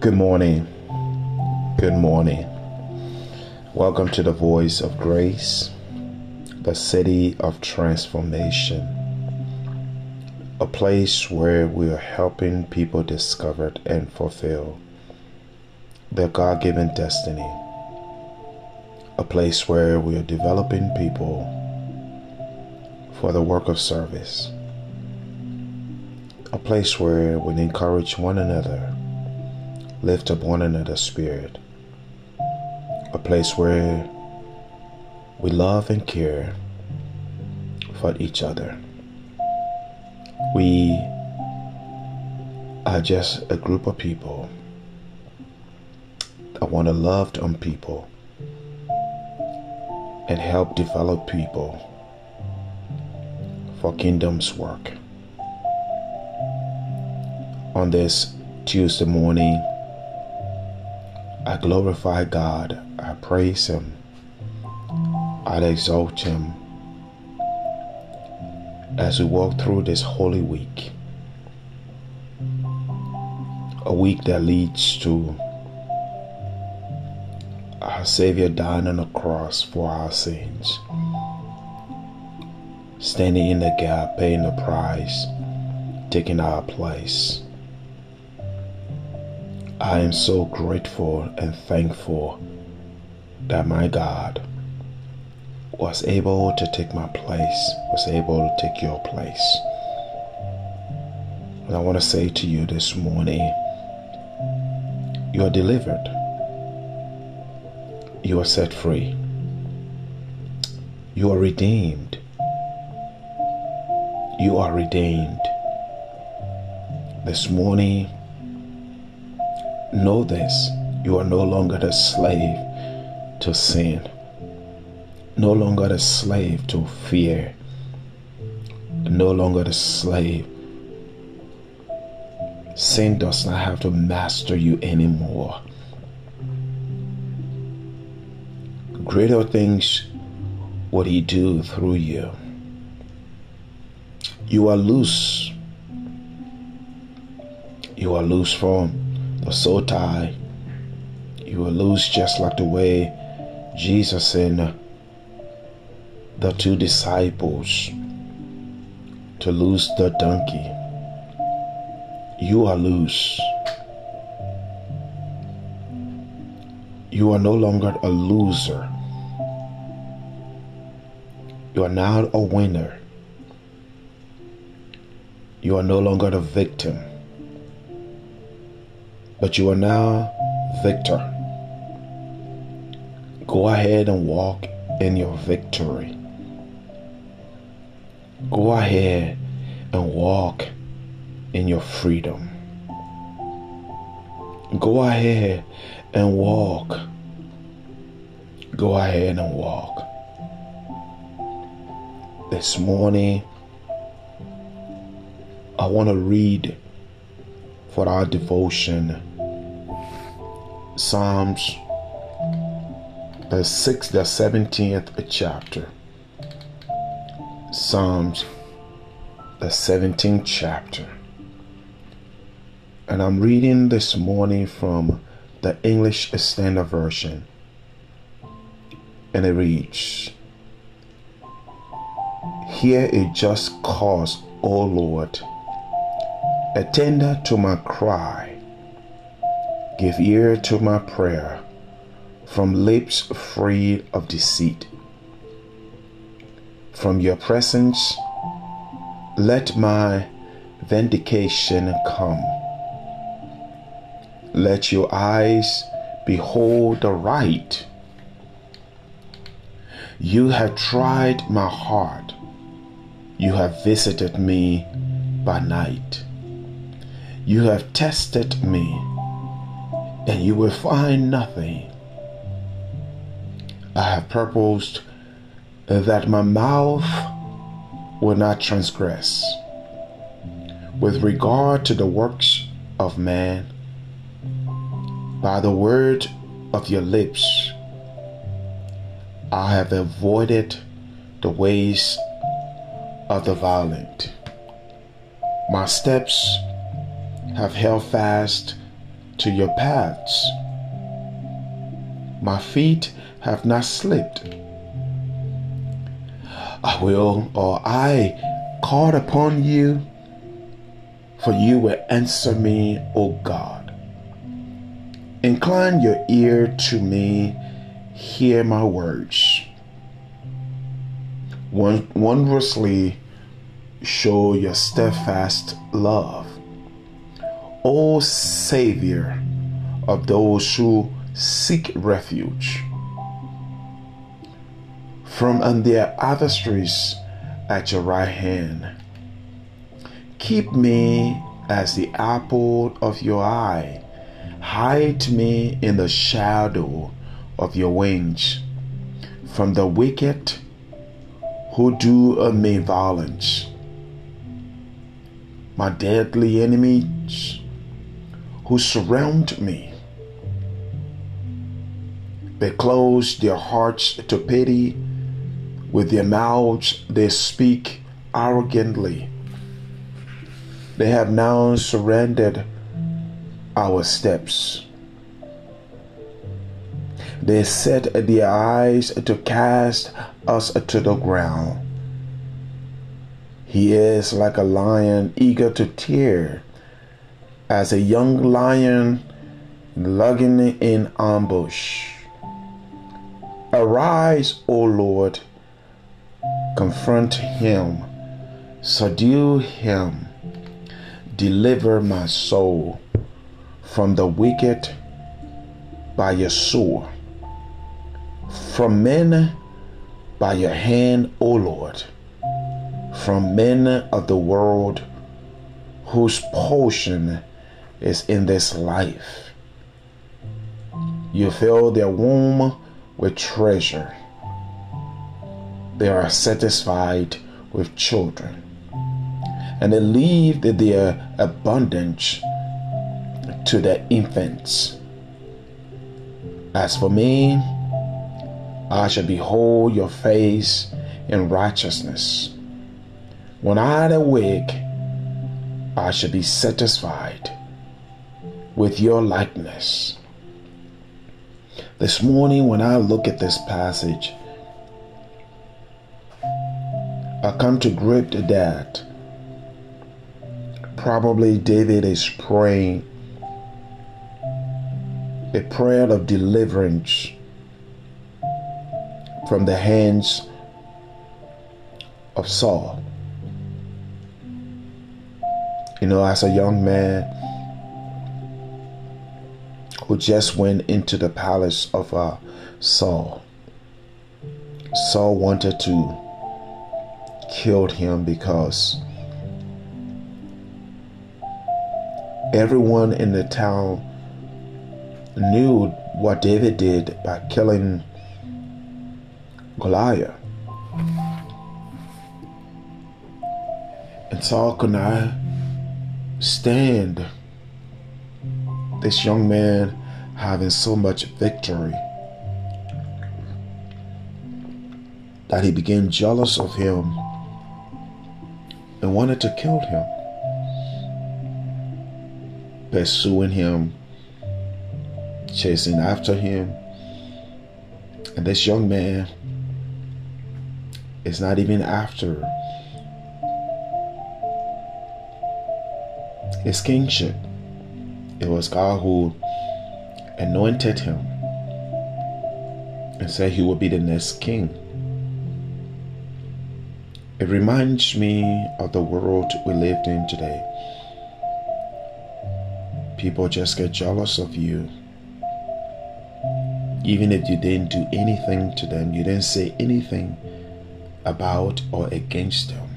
Good morning. Good morning. Welcome to the Voice of Grace, the city of transformation, a place where we are helping people discover and fulfill their God given destiny, a place where we are developing people for the work of service, a place where we encourage one another lift up one another's spirit. A place where we love and care for each other. We are just a group of people that want to love on people and help develop people for kingdom's work. On this Tuesday morning, I glorify God. I praise Him. I exalt Him as we walk through this holy week. A week that leads to our Savior dying on the cross for our sins, standing in the gap, paying the price, taking our place. I am so grateful and thankful that my God was able to take my place, was able to take your place. And I want to say to you this morning you are delivered, you are set free, you are redeemed, you are redeemed. This morning, Know this you are no longer the slave to sin, no longer the slave to fear, no longer the slave. Sin does not have to master you anymore. Greater things would He do through you. You are loose. You are loose from the soul tie, you will lose just like the way Jesus and uh, the two disciples to lose the donkey. You are loose. You are no longer a loser. You are now a winner. You are no longer a victim but you are now victor. Go ahead and walk in your victory. Go ahead and walk in your freedom. Go ahead and walk. Go ahead and walk. This morning, I want to read for our devotion Psalms, the sixth, the seventeenth chapter. Psalms, the seventeenth chapter. And I'm reading this morning from the English Standard Version. And it reads Hear a just cause, O Lord. Attend to my cry Give ear to my prayer from lips free of deceit. From your presence, let my vindication come. Let your eyes behold the right. You have tried my heart. You have visited me by night. You have tested me and you will find nothing. I have purposed that my mouth will not transgress. With regard to the works of man, by the word of your lips, I have avoided the ways of the violent. My steps have held fast to your paths. My feet have not slipped. I will, or I called upon you, for you will answer me, O God. Incline your ear to me, hear my words. Wondrously show your steadfast love. O Savior of those who seek refuge from their adversaries at your right hand. Keep me as the apple of your eye. Hide me in the shadow of your wings from the wicked who do me violence, my deadly enemies who surround me. They close their hearts to pity. With their mouths they speak arrogantly. They have now surrendered our steps. They set their eyes to cast us to the ground. He is like a lion eager to tear, as a young lion lugging in ambush. Arise, O Lord, confront him, subdue him, deliver my soul from the wicked by your sword, from men by your hand, O Lord, from men of the world whose portion is in this life. You fill their womb with treasure. They are satisfied with children, and they leave their abundance to their infants. As for me, I shall behold your face in righteousness. When I awake, I shall be satisfied with your likeness. This morning, when I look at this passage, I come to grip that probably David is praying a prayer of deliverance from the hands of Saul. You know, as a young man who just went into the palace of uh, Saul, Saul wanted to kill him because everyone in the town knew what David did by killing Goliath. And Saul could not stand this young man having so much victory that he became jealous of him and wanted to kill him, pursuing him, chasing after him. And this young man is not even after his kingship. It was God who anointed him and said he would be the next king. It reminds me of the world we lived in today. People just get jealous of you. Even if you didn't do anything to them, you didn't say anything about or against them.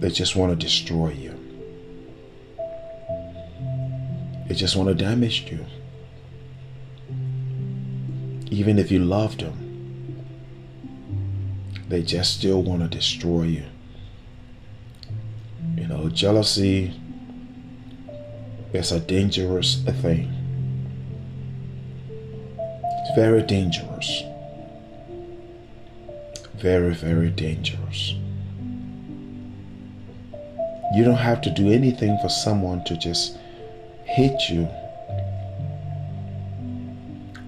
They just want to destroy you. They just want to damage you. Even if you love them, they just still want to destroy you. You know, jealousy is a dangerous thing. It's very dangerous. Very, very dangerous. You don't have to do anything for someone to just hate you.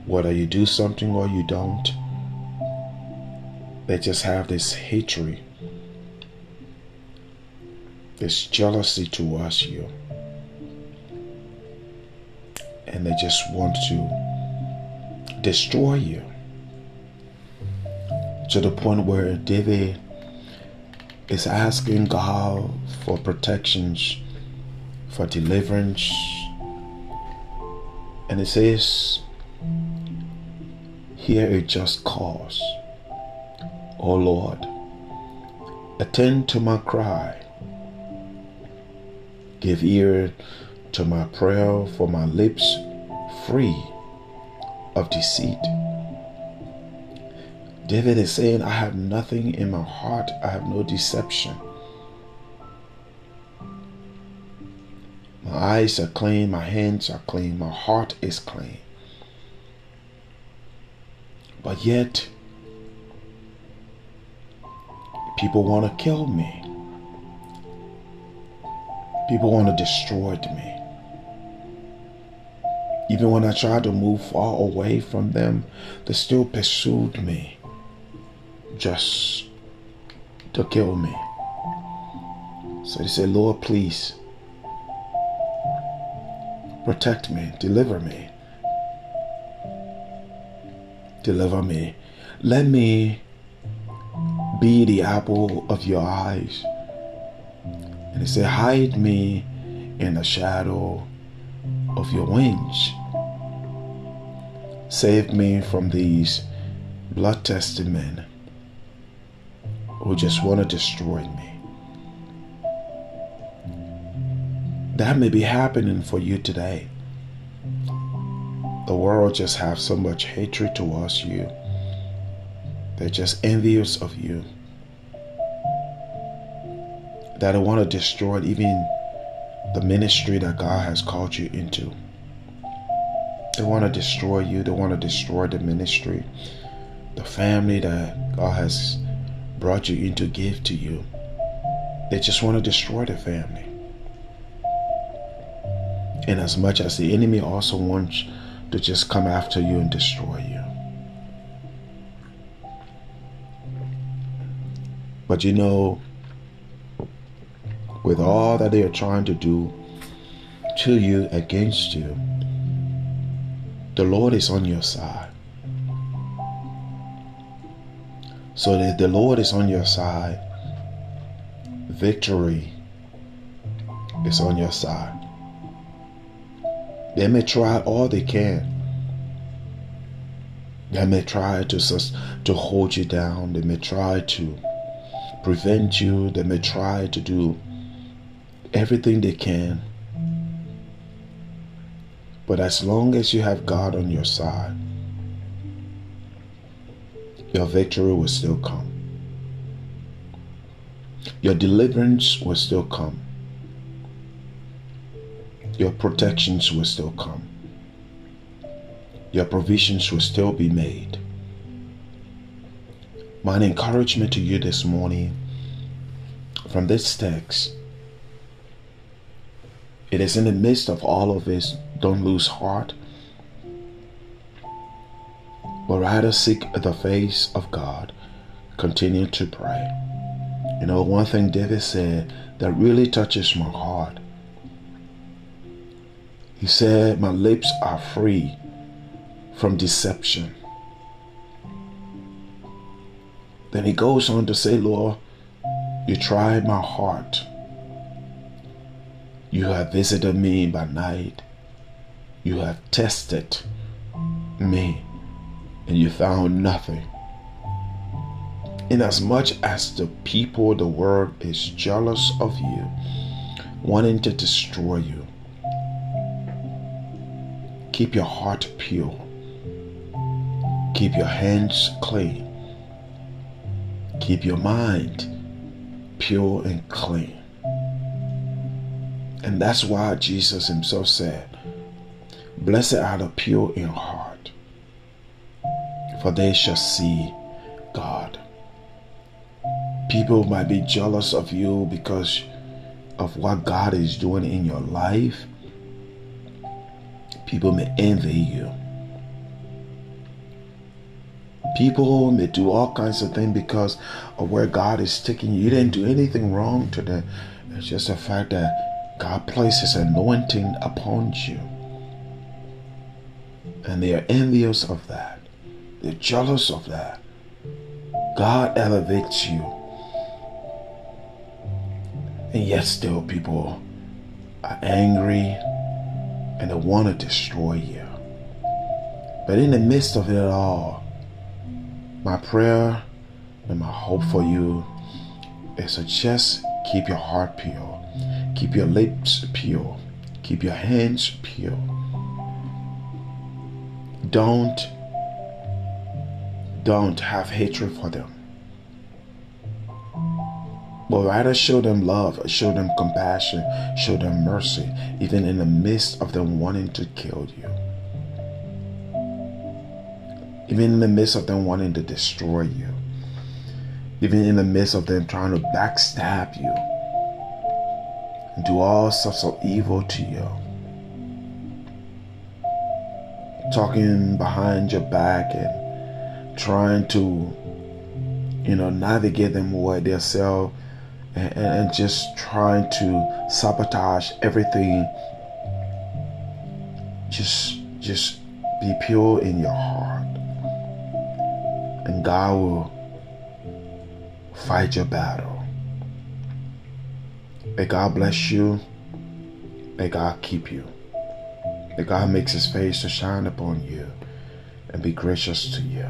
Whether you do something or you don't, they just have this hatred, this jealousy towards you. And they just want to destroy you to the point where David is asking God for protections, for deliverance. And it says, Hear a just cause. O Lord, attend to my cry. Give ear to my prayer, for my lips free of deceit. David is saying, I have nothing in my heart, I have no deception. My eyes are clean, my hands are clean, my heart is clean. But yet, people want to kill me. People want to destroy me. Even when I try to move far away from them, they still pursued me just to kill me. So he said, Lord, please protect me, deliver me. Deliver me. Let me be the apple of your eyes. And he said, Hide me in the shadow of your wings. Save me from these bloodthirsty men who just want to destroy me. That may be happening for you today. The world just have so much hatred towards you. They're just envious of you. That they want to destroy even the ministry that God has called you into. They want to destroy you. They want to destroy the ministry, the family that God has brought you in to give to you. They just want to destroy the family. And as much as the enemy also wants to just come after you and destroy you. But you know, with all that they are trying to do to you, against you, the Lord is on your side. So that the Lord is on your side, victory is on your side. They may try all they can. They may try to, to hold you down. They may try to prevent you. They may try to do everything they can. But as long as you have God on your side, your victory will still come. Your deliverance will still come. Your protections will still come. Your provisions will still be made. My encouragement to you this morning from this text it is in the midst of all of this, don't lose heart but rather seek the face of God. Continue to pray. You know, one thing David said that really touches my heart. He said, My lips are free from deception. Then he goes on to say, Lord, you tried my heart. You have visited me by night. You have tested me and you found nothing. Inasmuch as the people, the world is jealous of you, wanting to destroy you, keep your heart pure, keep your hands clean, keep your mind pure and clean. And that's why Jesus himself said, Blessed are the pure in heart for they shall see God. People might be jealous of you because of what God is doing in your life. People may envy you. People may do all kinds of things because of where God is taking you. You didn't do anything wrong to them. It's just the fact that God places anointing upon you. And they are envious of that. They're jealous of that. God elevates you. And yet still people are angry and they want to destroy you. But in the midst of it all, my prayer and my hope for you is to just keep your heart pure, keep your lips pure, keep your hands pure. Don't don't have hatred for them. But rather show them love, show them compassion, show them mercy, even in the midst of them wanting to kill you. Even in the midst of them wanting to destroy you. Even in the midst of them trying to backstab you and do all sorts of evil to you. Talking behind your back and trying to, you know, navigate them where they'll sell and, and just trying to sabotage everything. Just, just be pure in your heart and God will fight your battle. May God bless you. May God keep you. May God makes his face to shine upon you and be gracious to you.